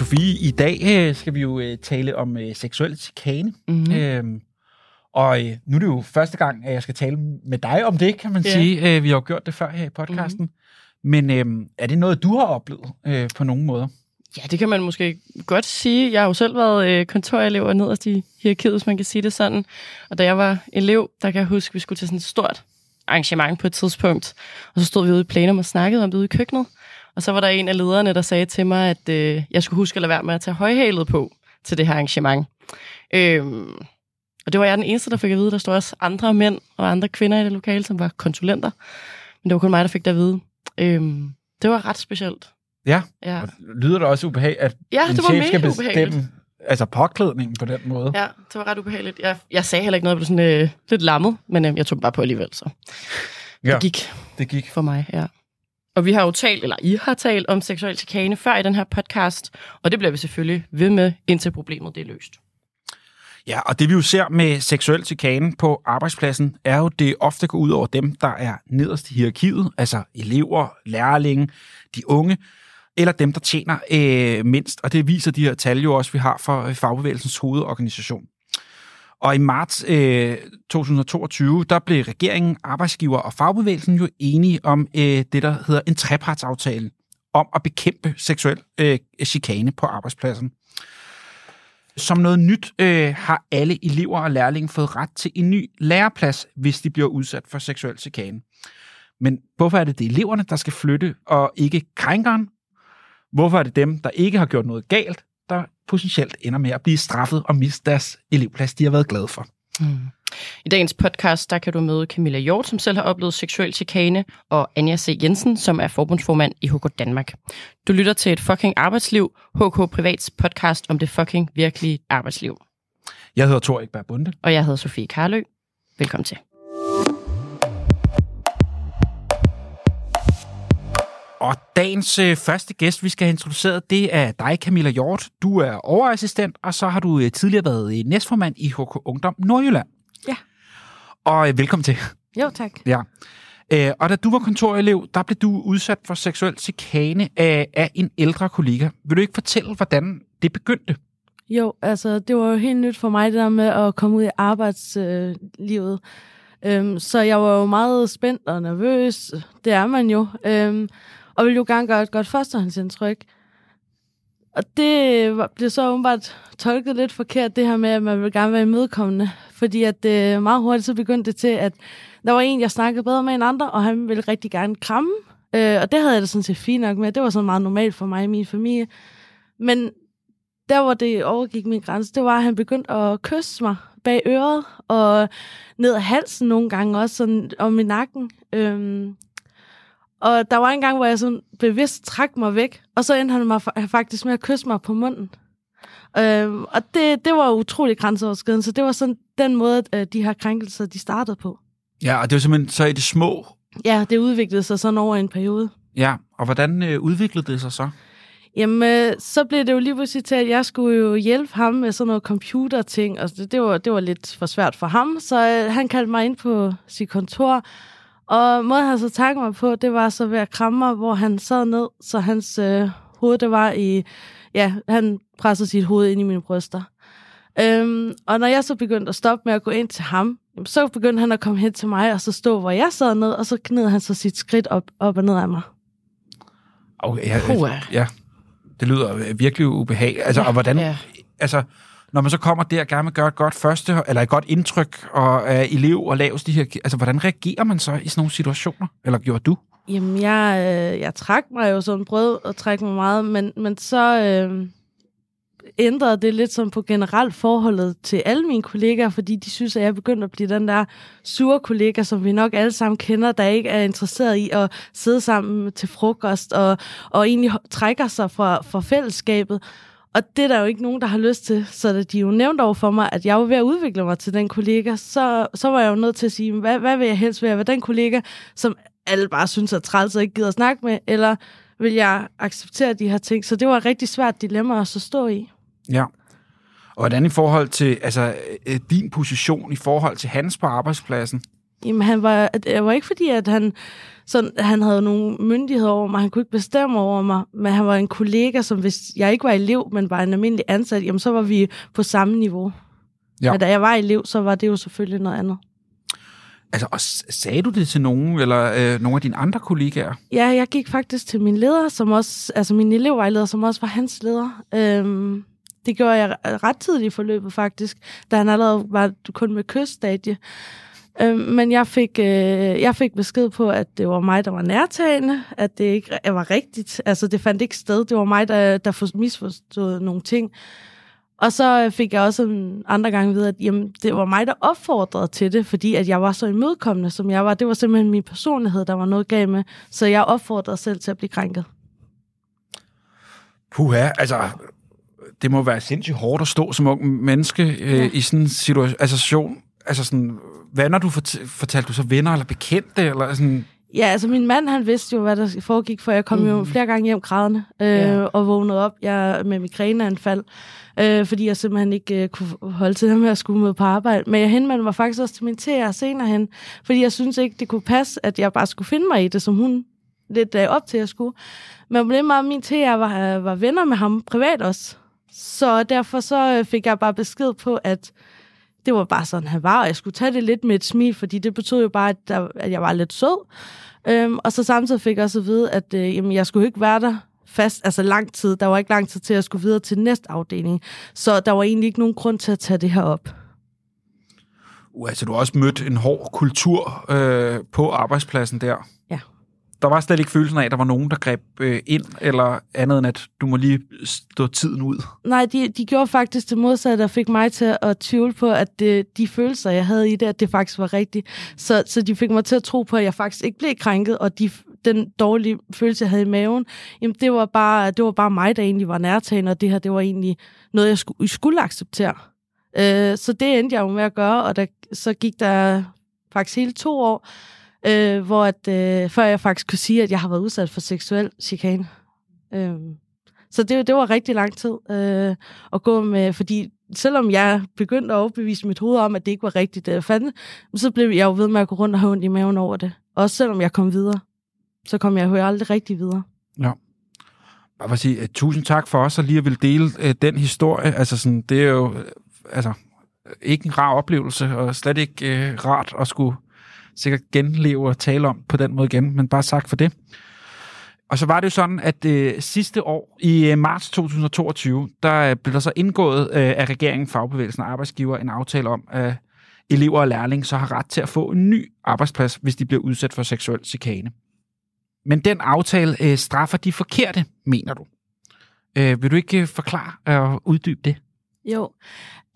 Sofie, i dag øh, skal vi jo øh, tale om øh, seksuel chikane. Mm-hmm. Øhm, og øh, nu er det jo første gang, at jeg skal tale med dig om det, kan man Ja. sige. Øh, vi har jo gjort det før her i podcasten. Mm-hmm. Men øh, er det noget, du har oplevet øh, på nogen måder? Ja, det kan man måske godt sige. Jeg har jo selv været øh, kontorelev og nederst i hierarkiet, hvis man kan sige det sådan. Og da jeg var elev, der kan jeg huske, at vi skulle til sådan et stort arrangement på et tidspunkt. Og så stod vi ude i plenum og snakkede om det ude i køkkenet. Og så var der en af lederne, der sagde til mig, at øh, jeg skulle huske at lade være med at tage højhalet på til det her arrangement. Øhm, og det var jeg den eneste, der fik at vide. Der stod også andre mænd og andre kvinder i det lokale, som var konsulenter. Men det var kun mig, der fik det at vide. Øhm, det var ret specielt. Ja. Ja, Og lyder det også ubehageligt, at ja det var chef mega skal bestemme ubehageligt. altså påklædningen på den måde? Ja, det var ret ubehageligt. Jeg, jeg sagde heller ikke noget, jeg blev sådan øh, lidt lammet, men øh, jeg tog bare på alligevel, så Ja. det gik Det gik. for mig, ja. Og vi har jo talt, eller I har talt om seksuel chikane før i den her podcast, og det bliver vi selvfølgelig ved med, indtil problemet det er løst. Ja, og det vi jo ser med seksuel chikane på arbejdspladsen, er jo, det ofte går ud over dem, der er nederst i hierarkiet, altså elever, lærlinge, de unge, eller dem, der tjener øh, mindst. Og det viser de her tal jo også, vi har for øh, Fagbevægelsens hovedorganisation. Og i marts øh, 2022, der blev regeringen, arbejdsgiver og fagbevægelsen jo enige om øh, det, der hedder en trepartsaftale om at bekæmpe seksuel øh, chikane på arbejdspladsen. Som noget nyt øh, har alle elever og lærlinge fået ret til en ny læreplads, hvis de bliver udsat for seksuel chikane. Men hvorfor er det det eleverne, der skal flytte, og ikke krænkeren? Hvorfor er det dem, der ikke har gjort noget galt, der potentielt ender med at blive straffet og miste deres elevplads, de har været glade for? Mm. I dagens podcast, der kan du møde Camilla Hjort, som selv har oplevet seksuel chikane, og Anja C. Jensen, som er forbundsformand i HK Danmark. Du lytter til et fucking arbejdsliv, HK Privats podcast om det fucking virkelige arbejdsliv. Jeg hedder Thor Ekberg Bunde. Og jeg hedder Sofie Karlø. Velkommen til. Dagens øh, første gæst, vi skal have introduceret, det er dig, Camilla Hjort. Du er overassistent, og så har du øh, tidligere været øh, næstformand i HK Ungdom Nordjylland. Ja. Og øh, velkommen til. Jo, tak. Ja. Øh, og da du var kontorelev, der blev du udsat for seksuel chikane af, af en ældre kollega. Vil du ikke fortælle, hvordan det begyndte? Jo, altså det var jo helt nyt for mig, det der med at komme ud i arbejdslivet. Øhm, så jeg var jo meget spændt og nervøs. Det er man jo. Øhm, og ville jo gerne gøre et godt førstehåndsindtryk. Og det blev så åbenbart tolket lidt forkert, det her med, at man ville gerne være imødekommende. Fordi at øh, meget hurtigt så begyndte det til, at der var en, jeg snakkede bedre med end andre, og han ville rigtig gerne kramme. Øh, og det havde jeg da sådan set fint nok med. Det var sådan meget normalt for mig og min familie. Men der, hvor det overgik min grænse, det var, at han begyndte at kysse mig bag øret, og ned ad halsen nogle gange også, sådan om i nakken. Øhm, og der var en gang, hvor jeg sådan bevidst trak mig væk, og så endte han mig fa- faktisk med at kysse mig på munden. Øhm, og det, det var utrolig grænseoverskridende, så det var sådan den måde, at de her krænkelser, de startede på. Ja, og det var simpelthen så i det små. Ja, det udviklede sig sådan over en periode. Ja, og hvordan øh, udviklede det sig så? Jamen, øh, så blev det jo lige pludselig til, at jeg skulle jo hjælpe ham med sådan noget computerting, og det, det, var, det var lidt for svært for ham, så øh, han kaldte mig ind på sit kontor, og måden han så takkede mig på, det var så ved at kramme mig, hvor han sad ned, så hans øh, hoved, det var i, ja, han pressede sit hoved ind i mine bryster. Øhm, og når jeg så begyndte at stoppe med at gå ind til ham, så begyndte han at komme hen til mig, og så stå, hvor jeg sad ned, og så knede han så sit skridt op, op og ned af mig. Okay, ja, ja, det lyder virkelig ubehageligt. Altså, og hvordan, Ja. altså, når man så kommer der og gerne vil gøre et godt første, eller et godt indtryk, og er elev og laves de her, altså, hvordan reagerer man så i sådan nogle situationer? Eller gjorde du? Jamen, jeg, øh, jeg trak mig jo sådan, prøvede at trække mig meget, men, men så øh, ændrede det lidt som på generelt forholdet til alle mine kollegaer, fordi de synes, at jeg begyndte at blive den der sure kollega, som vi nok alle sammen kender, der ikke er interesseret i at sidde sammen til frokost, og, og egentlig trækker sig fra, fra fællesskabet. Og det er der jo ikke nogen, der har lyst til. Så da de jo nævnte over for mig, at jeg var ved at udvikle mig til den kollega, så, så var jeg jo nødt til at sige, hvad, hvad vil jeg helst være? Hvad den kollega, som alle bare synes er træls og ikke gider at snakke med, eller vil jeg acceptere de her ting? Så det var et rigtig svært dilemma at så stå i. Ja. Og hvordan i forhold til altså, øh, din position i forhold til hans på arbejdspladsen? Jamen, han var, det var ikke fordi, at han, sådan, han havde nogle myndigheder over mig. Han kunne ikke bestemme over mig, men han var en kollega, som hvis jeg ikke var elev, men var en almindelig ansat, jamen så var vi på samme niveau. Ja. Men da jeg var elev, så var det jo selvfølgelig noget andet. Altså, og sagde du det til nogen, eller øh, nogle af dine andre kollegaer? Ja, jeg gik faktisk til min leder, som også, altså min elevvejleder, som også var hans leder. Øhm, det gjorde jeg ret tidligt i forløbet faktisk, da han allerede var kun med kyststadie. Øhm, men jeg fik, øh, jeg fik besked på, at det var mig, der var nærtagende, at det ikke var rigtigt. Altså, det fandt ikke sted. Det var mig, der, der misforstod nogle ting. Og så fik jeg også en andre gang ved, at jamen, det var mig, der opfordrede til det, fordi at jeg var så imødekommende, som jeg var. Det var simpelthen min personlighed, der var noget galt med. Så jeg opfordrede selv til at blive krænket. Puha, altså, det må være sindssygt hårdt at stå som ung menneske øh, ja. i sådan en situation. Altså, altså sådan, hvad når du fort, fortalte du så venner eller bekendte? Eller sådan? Ja, altså min mand, han vidste jo, hvad der foregik, for jeg kom mm. jo flere gange hjem grædende øh, ja. og vågnede op jeg, med migræneanfald, øh, fordi jeg simpelthen ikke øh, kunne holde til med at skulle med på arbejde. Men jeg henvendte mig faktisk også til min TR senere hen, fordi jeg synes ikke, det kunne passe, at jeg bare skulle finde mig i det, som hun lidt øh, op til at skulle. Men problemet var, at min TR var, var venner med ham privat også. Så derfor så øh, fik jeg bare besked på, at det var bare sådan, han var, og jeg skulle tage det lidt med et smil, fordi det betød jo bare, at, der, at jeg var lidt sød. Øhm, og så samtidig fik jeg også at vide, at øh, jamen, jeg skulle ikke være der fast, altså lang tid. Der var ikke lang tid til, at jeg skulle videre til næste afdeling. Så der var egentlig ikke nogen grund til at tage det her op. Uh, altså, du har også mødt en hård kultur øh, på arbejdspladsen der der var slet ikke følelsen af, at der var nogen, der greb øh, ind, eller andet end, at du må lige stå tiden ud? Nej, de, de gjorde faktisk det modsatte, og fik mig til at tvivle på, at det, de følelser, jeg havde i det, at det faktisk var rigtigt. Så, så de fik mig til at tro på, at jeg faktisk ikke blev krænket, og de, den dårlige følelse, jeg havde i maven, jamen det var bare, det var bare mig, der egentlig var nærtagende, og det her, det var egentlig noget, jeg skulle, skulle acceptere. Øh, så det endte jeg jo med at gøre, og der, så gik der faktisk hele to år, øh, hvor at, øh, før jeg faktisk kunne sige, at jeg har været udsat for seksuel chikane. Øh, så det, det var rigtig lang tid øh, at gå med, fordi selvom jeg begyndte at overbevise mit hoved om, at det ikke var rigtigt, det jeg fandt, så blev jeg jo ved med at gå rundt og have ondt i maven over det. Også selvom jeg kom videre, så kom jeg jo aldrig rigtig videre. Ja. Bare for at sige, uh, tusind tak for os at lige at ville dele uh, den historie. Altså sådan, det er jo uh, altså, ikke en rar oplevelse, og slet ikke uh, rart at skulle sikkert genleve og tale om på den måde igen, men bare sagt for det. Og så var det jo sådan, at øh, sidste år, i øh, marts 2022, der øh, blev der så indgået øh, af regeringen, fagbevægelsen og arbejdsgiver en aftale om, at elever og lærling så har ret til at få en ny arbejdsplads, hvis de bliver udsat for seksuel chikane. Men den aftale øh, straffer de forkerte, mener du. Øh, vil du ikke øh, forklare og uddybe det? Jo,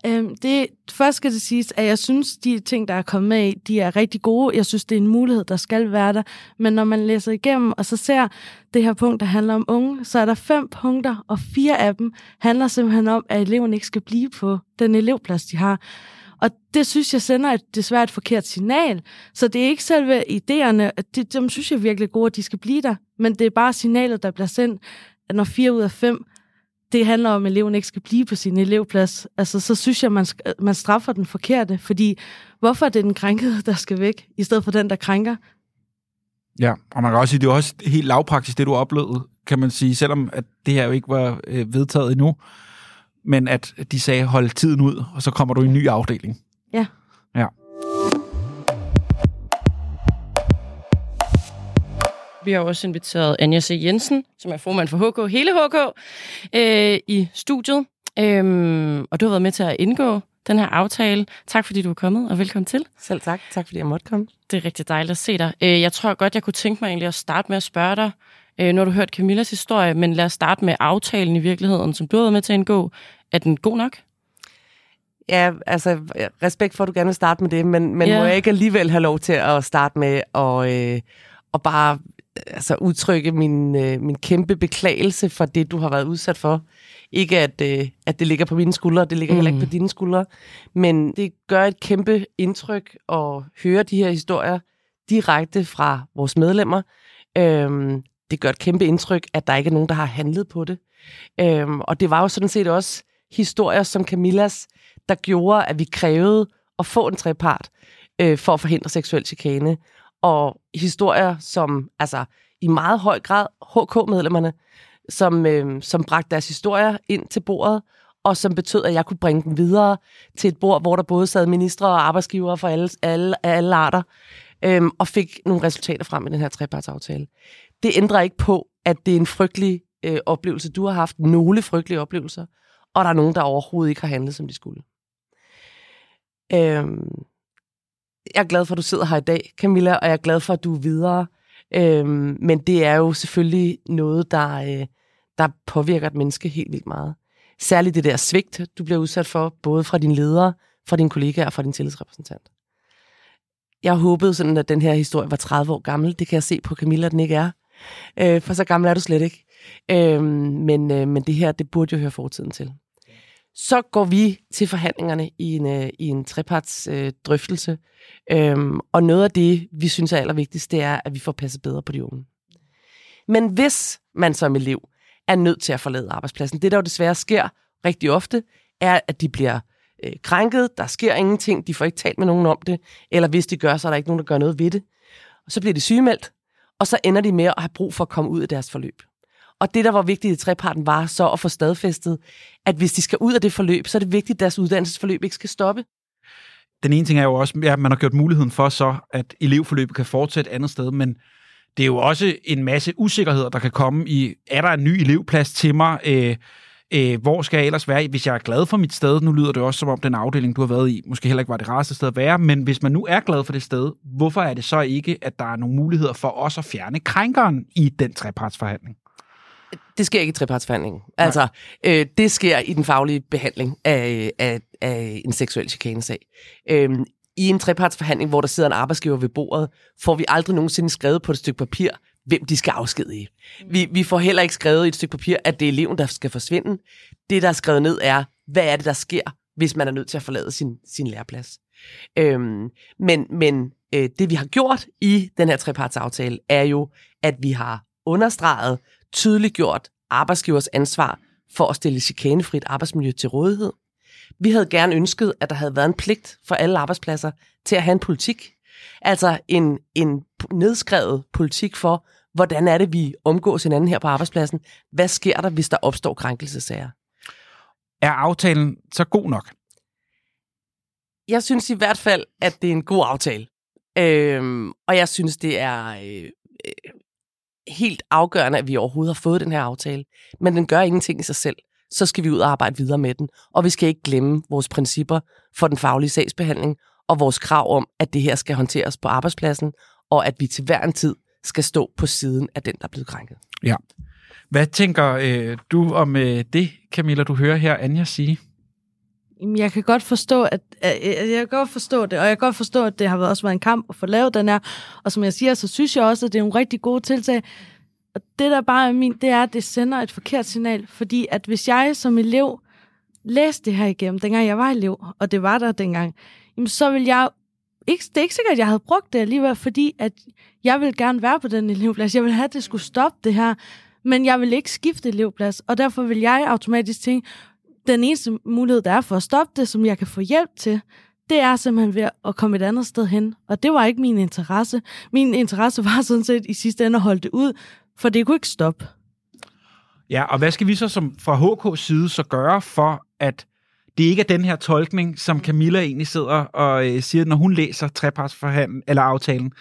Øhm, det, først skal det siges, at jeg synes, de ting, der er kommet med i, de er rigtig gode. Jeg synes, det er en mulighed, der skal være der. Men når man læser igennem, og så ser det her punkt, der handler om unge, så er der fem punkter, og fire af dem handler simpelthen om, at eleven ikke skal blive på den elevplads, de har. Og det synes jeg sender et, desværre et forkert signal. Så det er ikke selve idéerne, de, dem synes jeg virkelig gode, at de skal blive der. Men det er bare signalet, der bliver sendt, at når fire ud af fem det handler om, at eleven ikke skal blive på sin elevplads, altså, så synes jeg, man, man straffer den forkerte, fordi hvorfor er det den krænkede, der skal væk, i stedet for den, der krænker? Ja, og man kan også sige, det er også helt lavpraktisk, det du oplevede, kan man sige, selvom at det her jo ikke var øh, vedtaget endnu, men at de sagde, hold tiden ud, og så kommer du i en ny afdeling. Ja. Ja. Vi har også inviteret Anja C. Jensen, som er formand for HK, hele HK, øh, i studiet. Øhm, og du har været med til at indgå den her aftale. Tak fordi du er kommet, og velkommen til. Selv tak. Tak fordi jeg måtte komme. Det er rigtig dejligt at se dig. Øh, jeg tror godt, jeg kunne tænke mig egentlig at starte med at spørge dig, øh, når du har hørt Camillas historie, men lad os starte med aftalen i virkeligheden, som du har været med til at indgå. Er den god nok? Ja, altså respekt for, at du gerne vil starte med det, men, men ja. må jeg ikke alligevel have lov til at starte med at, øh, at bare altså, udtrykke min, øh, min kæmpe beklagelse for det, du har været udsat for. Ikke at, øh, at det ligger på mine skuldre, det ligger mm. heller ikke på mm. dine skuldre, men det gør et kæmpe indtryk at høre de her historier direkte fra vores medlemmer. Øhm, det gør et kæmpe indtryk, at der ikke er nogen, der har handlet på det. Øhm, og det var jo sådan set også historier som Camillas, der gjorde, at vi krævede at få en trepart. øh, for at forhindre seksuel chikane. Og historier, som altså i meget høj grad HK-medlemmerne, som, øh, som bragte deres historier ind til bordet, og som betød, at jeg kunne bringe dem videre til et bord, hvor der både sad ministre og arbejdsgivere for alle, alle, alle arter, øhm, og fik nogle resultater frem i den her trepartsaftale. Det ændrer ikke på, at det er en frygtelig øh, oplevelse. Du har haft nogle frygtelige oplevelser, og der er nogen, der overhovedet ikke har handlet, som de skulle. Øhm, jeg er glad for, at du sidder her i dag, Camilla, og jeg er glad for, at du er videre. Øhm, men det er jo selvfølgelig noget, der, øh, der påvirker et menneske helt vildt meget. Særligt det der svigt, du bliver udsat for, både fra din leder, fra din kollega og fra din tillidsrepræsentant. Jeg håbede sådan, at den her historie var 30 år gammel. Det kan jeg se på Camilla, at den ikke er. Øh, for så gammel er du slet ikke. Øh, men, øh, men det her, det burde jo høre fortiden til. Så går vi til forhandlingerne i en, øh, i en treparts øh, drøftelse. Øhm, og noget af det, vi synes er allervigtigst, det er, at vi får passet bedre på de unge. Men hvis man som elev er nødt til at forlade arbejdspladsen. Det, der jo desværre sker rigtig ofte, er, at de bliver øh, krænket, der sker ingenting, de får ikke talt med nogen om det, eller hvis de gør, så er der ikke nogen, der gør noget ved det. Og så bliver de sygemeldt, og så ender de med at have brug for at komme ud af deres forløb. Og det, der var vigtigt i treparten, var så at få stadfæstet, at hvis de skal ud af det forløb, så er det vigtigt, at deres uddannelsesforløb ikke skal stoppe. Den ene ting er jo også, at man har gjort muligheden for så, at elevforløbet kan fortsætte andet sted, men det er jo også en masse usikkerheder, der kan komme i, er der en ny elevplads til mig? Øh, øh, hvor skal jeg ellers være, hvis jeg er glad for mit sted? Nu lyder det også som om, den afdeling, du har været i, måske heller ikke var det rareste sted at være, men hvis man nu er glad for det sted, hvorfor er det så ikke, at der er nogle muligheder for os at fjerne krænkeren i den trepartsforhandling? Det sker ikke i trepartsforhandlingen. Altså, øh, det sker i den faglige behandling af, af, af en seksuel chikanesag. Øh, i en trepartsforhandling, hvor der sidder en arbejdsgiver ved bordet, får vi aldrig nogensinde skrevet på et stykke papir, hvem de skal afskedige. Vi, vi får heller ikke skrevet i et stykke papir, at det er eleven, der skal forsvinde. Det, der er skrevet ned, er, hvad er det, der sker, hvis man er nødt til at forlade sin, sin læreplads. Øhm, men men øh, det, vi har gjort i den her trepartsaftale, er jo, at vi har understreget, tydeligt gjort arbejdsgivers ansvar for at stille chikanefrit arbejdsmiljø til rådighed. Vi havde gerne ønsket, at der havde været en pligt for alle arbejdspladser til at have en politik. Altså en, en nedskrevet politik for, hvordan er det, vi omgås hinanden her på arbejdspladsen. Hvad sker der, hvis der opstår krænkelsesager? Er aftalen så god nok? Jeg synes i hvert fald, at det er en god aftale. Øhm, og jeg synes, det er øh, helt afgørende, at vi overhovedet har fået den her aftale. Men den gør ingenting i sig selv så skal vi ud og arbejde videre med den. Og vi skal ikke glemme vores principper for den faglige sagsbehandling og vores krav om, at det her skal håndteres på arbejdspladsen, og at vi til hver en tid skal stå på siden af den, der er blevet krænket. Ja. Hvad tænker øh, du om øh, det, Camilla, du hører her Anja sige? Jeg kan godt forstå, at jeg, jeg kan godt forstå det, og jeg kan godt forstå, at det har også været en kamp at få lavet den her. Og som jeg siger, så synes jeg også, at det er en rigtig god tiltag. Og det, der bare er min, det er, at det sender et forkert signal. Fordi at hvis jeg som elev læste det her igennem, dengang jeg var elev, og det var der dengang, jamen så vil jeg ikke, det er ikke sikkert, at jeg havde brugt det alligevel, fordi at jeg vil gerne være på den elevplads. Jeg vil have, at det skulle stoppe det her, men jeg vil ikke skifte elevplads, og derfor vil jeg automatisk tænke, den eneste mulighed, der er for at stoppe det, som jeg kan få hjælp til, det er simpelthen ved at komme et andet sted hen. Og det var ikke min interesse. Min interesse var sådan set i sidste ende at holde det ud, for det kunne ikke stoppe. Ja, og hvad skal vi så som fra HK's side så gøre for, at det ikke er den her tolkning, som Camilla egentlig sidder og øh, siger, når hun læser trepartsforhandlen eller aftalen,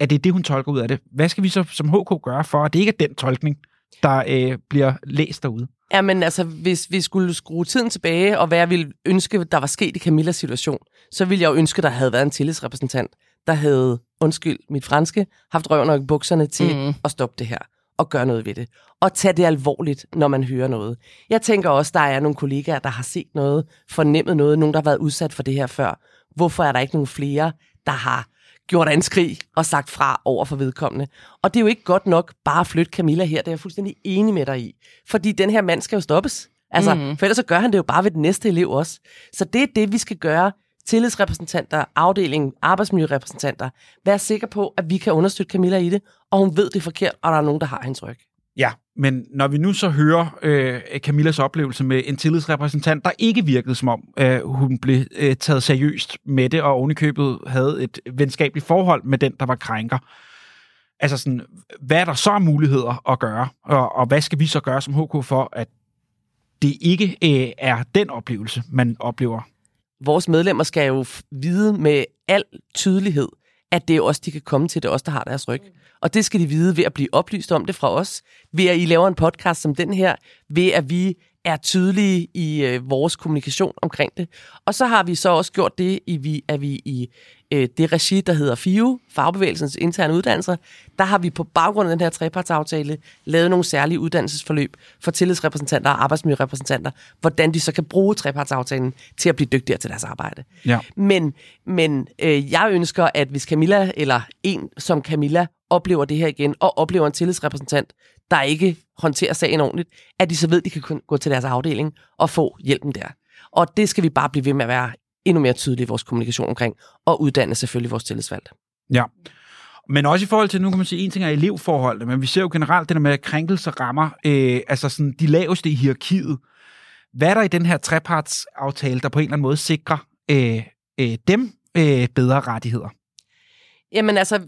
at det er det, hun tolker ud af det. Hvad skal vi så som HK gøre for, at det ikke er den tolkning, der øh, bliver læst derude? Jamen altså, hvis vi skulle skrue tiden tilbage, og hvad jeg ville ønske, der var sket i Camillas situation, så ville jeg jo ønske, der havde været en tillidsrepræsentant, der havde, undskyld mit franske, haft røven og bukserne til mm. at stoppe det her og gøre noget ved det. Og tage det alvorligt, når man hører noget. Jeg tænker også, der er nogle kollegaer, der har set noget, fornemmet noget, nogen, der har været udsat for det her før. Hvorfor er der ikke nogen flere, der har gjort anskrig og sagt fra over for vedkommende. Og det er jo ikke godt nok bare at flytte Camilla her, det er jeg fuldstændig enig med dig i. Fordi den her mand skal jo stoppes. Altså, mm. For ellers så gør han det jo bare ved den næste elev også. Så det er det, vi skal gøre. Tillidsrepræsentanter, afdeling, arbejdsmiljørepræsentanter. Vær sikker på, at vi kan understøtte Camilla i det, og hun ved det er forkert, og der er nogen, der har hendes ryg. Ja, men når vi nu så hører øh, Camillas oplevelse med en tillidsrepræsentant, der ikke virkede som om, øh, hun blev øh, taget seriøst med det, og ovenikøbet havde et venskabeligt forhold med den, der var krænker. Altså sådan, hvad er der så muligheder at gøre, og, og hvad skal vi så gøre som HK for, at det ikke øh, er den oplevelse, man oplever? Vores medlemmer skal jo vide med al tydelighed, at det er os, de kan komme til, det er os, der har deres ryg. Og det skal de vide ved at blive oplyst om det fra os, ved at I laver en podcast som den her, ved at vi er tydelige i øh, vores kommunikation omkring det. Og så har vi så også gjort det, i, vi, at vi i øh, det regi, der hedder FIU, Fagbevægelsens interne uddannelser, der har vi på baggrund af den her trepartsaftale lavet nogle særlige uddannelsesforløb for tillidsrepræsentanter og arbejdsmiljørepræsentanter, hvordan de så kan bruge trepartsaftalen til at blive dygtigere til deres arbejde. Ja. Men, men øh, jeg ønsker, at hvis Camilla, eller en som Camilla, oplever det her igen, og oplever en tillidsrepræsentant, der ikke håndterer sagen ordentligt, at de så ved, at de kan gå til deres afdeling og få hjælpen der. Og det skal vi bare blive ved med at være endnu mere tydelige i vores kommunikation omkring, og uddanne selvfølgelig vores tillidsvalgte. Ja. Men også i forhold til, nu kan man sige, en ting er elevforholdene, men vi ser jo generelt det der med, at krænkelser rammer øh, altså sådan de laveste i hierarkiet. Hvad er der i den her trepartsaftale, der på en eller anden måde sikrer øh, øh, dem øh, bedre rettigheder? Jamen altså,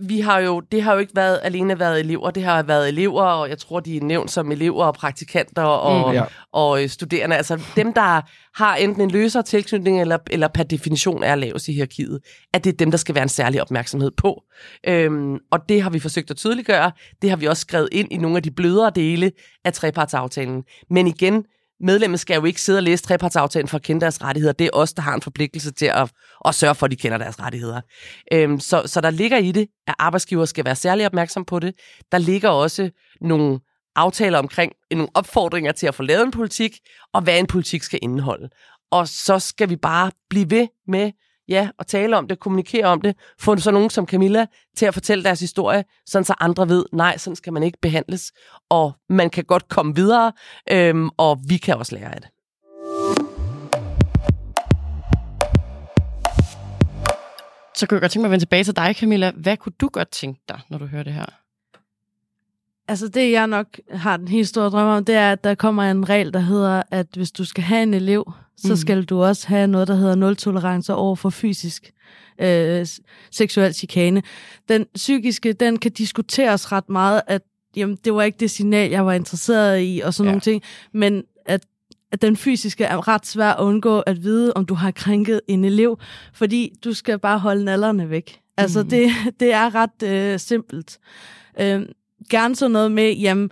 vi har jo, det har jo ikke været alene været elever, det har været elever, og jeg tror, de er nævnt som elever og praktikanter og, Mm, ja. og øh, studerende. Altså dem, der har enten en løsere tilknytning, eller, eller per definition er lavest i hierarkiet, at det er dem, der skal være en særlig opmærksomhed på. Øhm, og det har vi forsøgt at tydeliggøre. Det har vi også skrevet ind i nogle af de blødere dele af trepartsaftalen. Men igen, medlemmet skal jo ikke sidde og læse trepartsaftalen for at kende deres rettigheder. Det er os, der har en forpligtelse til at, at sørge for, at de kender deres rettigheder. Øhm, så, så der ligger i det, at arbejdsgiver skal være særlig opmærksom på det. Der ligger også nogle aftaler omkring nogle opfordringer til at få lavet en politik, og hvad en politik skal indeholde. Og så skal vi bare blive ved med ja, at tale om det, kommunikere om det, få så nogen som Camilla til at fortælle deres historie, sådan så andre ved, nej, sådan skal man ikke behandles, og man kan godt komme videre, øhm, og vi kan også lære af det. Så kunne jeg godt tænke mig at vende tilbage til dig, Camilla. Hvad kunne du godt tænke dig, når du hører det her? Altså det, jeg nok har den helt store drøm om, det er, at der kommer en regel, der hedder, at hvis du skal have en elev, så Mhm. skal du også have noget, der hedder nul-tolerance over for fysisk øh, seksuel chikane. Den psykiske, den kan diskuteres ret meget, at jamen, det var ikke det signal, jeg var interesseret i, og sådan Ja. nogle ting, men at at den fysiske er ret svær at undgå at vide, om du har krænket en elev, fordi du skal bare holde nallerne væk. Altså, Mhm. det, det er ret øh, simpelt. Øh, gerne sådan noget med, jamen,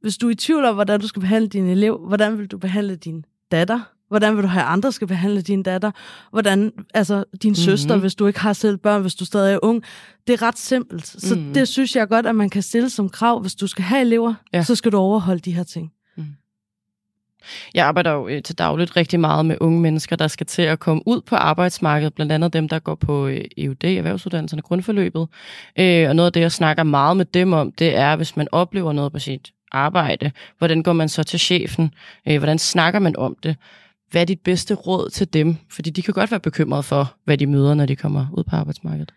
hvis du er i tvivl om, hvordan du skal behandle din elev, hvordan vil du behandle din datter? Hvordan vil du have, andre skal behandle din datter? Hvordan, altså din mm-hmm. søster, hvis du ikke har selv børn, hvis du stadig er ung. Det er ret simpelt. Så Mhm. mm. det synes jeg godt, at man kan stille som krav. Hvis du skal have elever, ja. så skal du overholde de her ting. Jeg arbejder jo øh, til dagligt rigtig meget med unge mennesker, der skal til at komme ud på arbejdsmarkedet, blandt andet dem, der går på øh, EUD, erhvervsuddannelserne, grundforløbet. Øh, og noget af det, jeg snakker meget med dem om, det er, hvis man oplever noget på sit arbejde, hvordan går man så til chefen? Øh, hvordan snakker man om det? Hvad er dit bedste råd til dem? Fordi de kan godt være bekymrede for, hvad de møder, når de kommer ud på arbejdsmarkedet.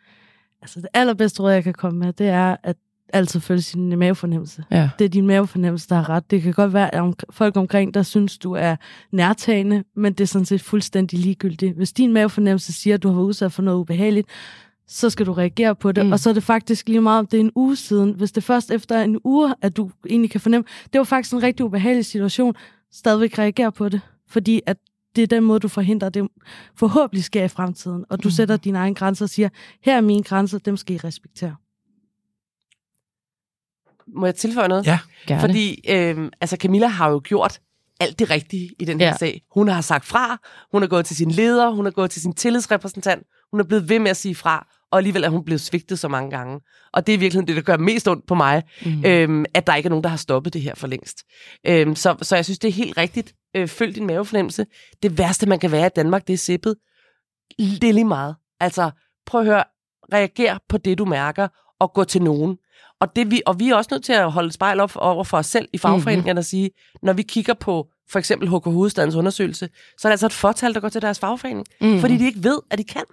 Altså det allerbedste råd, jeg kan komme med, det er at altid følge sin mavefornemmelse. Ja. Det er din mavefornemmelse, der har ret. Det kan godt være, at om- folk omkring der synes, du er nærtagende, men det er sådan set fuldstændig ligegyldigt. Hvis din mavefornemmelse siger, at du har været udsat for noget ubehageligt, så skal du reagere på det. Mm. Og så er det faktisk lige meget, om det er en uge siden. Hvis det er først efter en uge, at du egentlig kan fornemme, det var faktisk en rigtig ubehagelig situation, stadigvæk reagere på det. Fordi at det er den måde, du forhindrer, det forhåbentlig sker i fremtiden. Og du mm. sætter dine egne grænser og siger, her er mine grænser, dem skal I respektere. Må jeg tilføje noget? Ja. Gerne. Fordi øh, altså Camilla har jo gjort alt det rigtige i den her Ja. sag. Hun har sagt fra, hun har gået til sin leder, hun har gået til sin tillidsrepræsentant, hun er blevet ved med at sige fra, og alligevel er hun blevet svigtet så mange gange. Og det er virkelig det, der gør mest ondt på mig, Mm. mm. øhm, at der ikke er nogen, der har stoppet det her for længst. Øhm, så, så jeg synes, det er helt rigtigt. Øh, følg din mavefornemmelse. Det værste, man kan være i Danmark, det er sippet. Det er lige meget. Altså, prøv at høre, reager på det, du mærker, og gå til nogen. Og, det, vi, og vi er også nødt til at holde spejl op over for os selv i fagforeningerne og sige, når vi kigger på for eksempel HK Hovedstadens undersøgelse, så er der altså et fortal, der går til deres fagforening, Mm. mm. fordi de ikke ved, at de kan.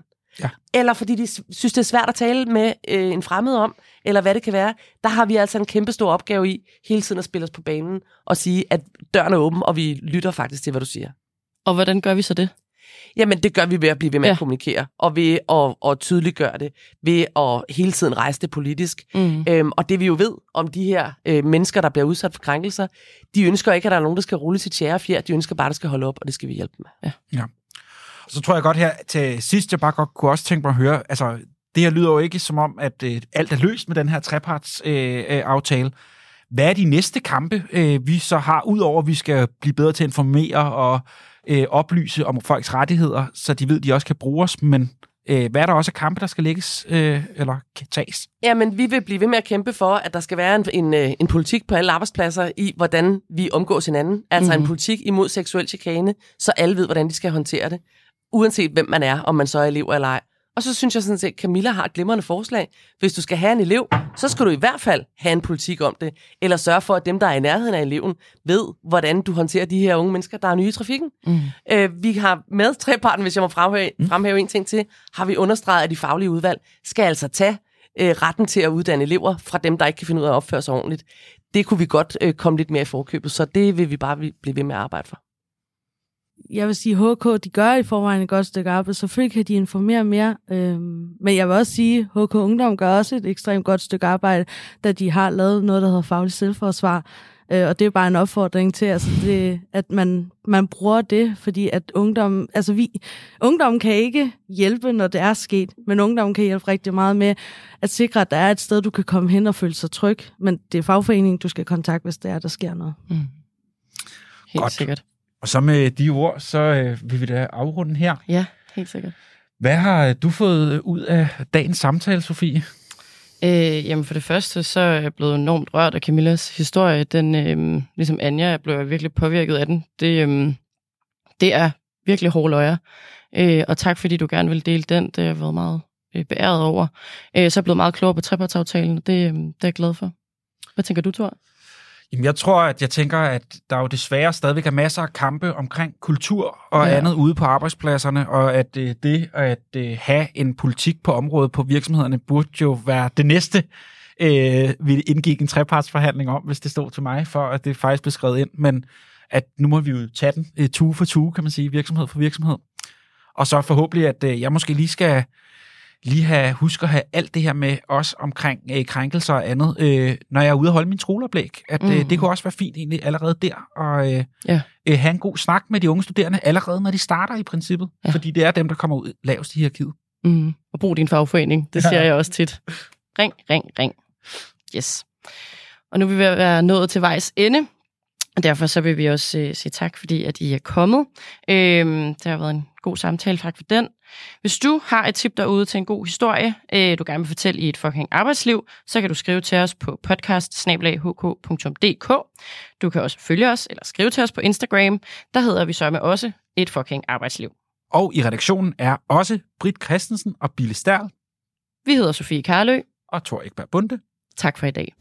Ja. eller fordi de synes, det er svært at tale med øh, en fremmed om, eller hvad det kan være, der har vi altså en kæmpe stor opgave i hele tiden at spille os på banen og sige, at døren er åben, og vi lytter faktisk til, hvad du siger. Og hvordan gør vi så det? Jamen, det gør vi ved at blive ved med ja. Ja. at kommunikere, og ved at, at tydeliggøre det, ved at hele tiden rejse det politisk. Mm. Øhm, og det vi jo ved om de her øh, mennesker, der bliver udsat for krænkelser, de ønsker ikke, at der er nogen, der skal rulle sit tjære fjer. De ønsker bare, at det skal holde op, og det skal vi hjælpe med. Og så tror jeg godt her til sidst, jeg bare godt kunne også tænke mig at høre, altså det her lyder jo ikke som om, at øh, alt er løst med den her trepartsaftale. Øh, øh, aftale. Hvad er de næste kampe, øh, vi så har, udover at vi skal blive bedre til at informere og øh, oplyse om folks rettigheder, så de ved, de også kan bruge os, men øh, hvad er der også af kampe, der skal lægges øh, eller kan tages? Jamen, vi vil blive ved med at kæmpe for, at der skal være en, en, øh, en politik på alle arbejdspladser i, hvordan vi omgås hinanden. Altså mm-hmm. en politik imod seksuel chikane, så alle ved, hvordan de skal håndtere det. Uanset hvem man er, om man så er elev eller ej. Og så synes jeg sådan set, at Camilla har et glimrende forslag. Hvis du skal have en elev, så skal du i hvert fald have en politik om det. Eller sørge for, at dem, der er i nærheden af eleven, ved, hvordan du håndterer de her unge mennesker, der er nye i trafikken. Mm. Øh, vi har med treparten, hvis jeg må fremhæve, fremhæve en ting til, har vi understreget, at de faglige udvalg skal altså tage øh, retten til at uddanne elever fra dem, der ikke kan finde ud af at opføre sig ordentligt. Det kunne vi godt øh, komme lidt mere i forkøbet, så det vil vi bare blive ved med at arbejde for. Jeg vil sige, HK, de gør i forvejen et godt stykke arbejde. Selvfølgelig kan de informere mere. Øhm, men jeg vil også sige, HK Ungdom gør også et ekstremt godt stykke arbejde, da de har lavet noget, der hedder faglig selvforsvar. Øh, og det er bare en opfordring til, altså det, at man, man bruger det, fordi at ungdom, altså vi, ungdom kan ikke hjælpe, når det er sket, men ungdom kan hjælpe rigtig meget med at sikre, at der er et sted, du kan komme hen og føle sig tryg. Men det er fagforeningen, du skal kontakte, hvis det er, der sker noget. Mm. Helt Godt. sikkert. Og så med de ord, så øh, vil vi da afrunde her. Ja, helt sikkert. Hvad har du fået ud af dagens samtale, Sofie? Øh, jamen for det første, så er jeg blevet enormt rørt af Camillas historie. Den, øh, ligesom Anja, jeg blev virkelig påvirket af den. Det, øh, det er virkelig hårde løjer. Øh, og tak fordi du gerne vil dele den. Det har jeg været meget øh, beæret over. Øh, så er jeg blevet meget klogere på trepartsaftalen, og det, øh, det er jeg glad for. Hvad tænker du, Thor? Jamen, jeg tror, at jeg tænker, at der jo desværre stadigvæk er masser af kampe omkring kultur og ja. Andet ude på arbejdspladserne, og at øh, det at øh, have en politik på området på virksomhederne burde jo være det næste, øh, vi indgik en trepartsforhandling om, hvis det stod til mig, for at det faktisk blev skrevet ind. Men at nu må vi jo tage den øh, tue for tue, kan man sige, virksomhed for virksomhed. Og så forhåbentlig, at øh, jeg måske lige skal lige have, huske at have alt det her med os omkring øh, krænkelser og andet, øh, når jeg er ude og holde min skoleoplæg. At øh, Mhm. det kunne også være fint egentlig allerede der, og øh, Ja. øh, have en god snak med de unge studerende allerede, når de starter i princippet. Ja. Fordi det er dem, der kommer ud lavest i hierarkiet. Mm. Og brug din fagforening. Det Ja. siger jeg også tit. Ring, ring, ring. Yes. Og nu vil vi være nået til vejs ende. Og derfor så vil vi også øh, sige tak, fordi at I er kommet. Øhm, det har været en god samtale. Tak for den. Hvis du har et tip derude til en god historie, øh, du gerne vil fortælle i et fucking arbejdsliv, så kan du skrive til os på podcast Du kan også følge os eller skrive til os på Instagram. Der hedder vi så med også et fucking arbejdsliv. Og i redaktionen er også Britt Christensen og Bille Stærl Vi hedder Sofie Karlø. og Thor Ekberg Bunde. Tak for i dag.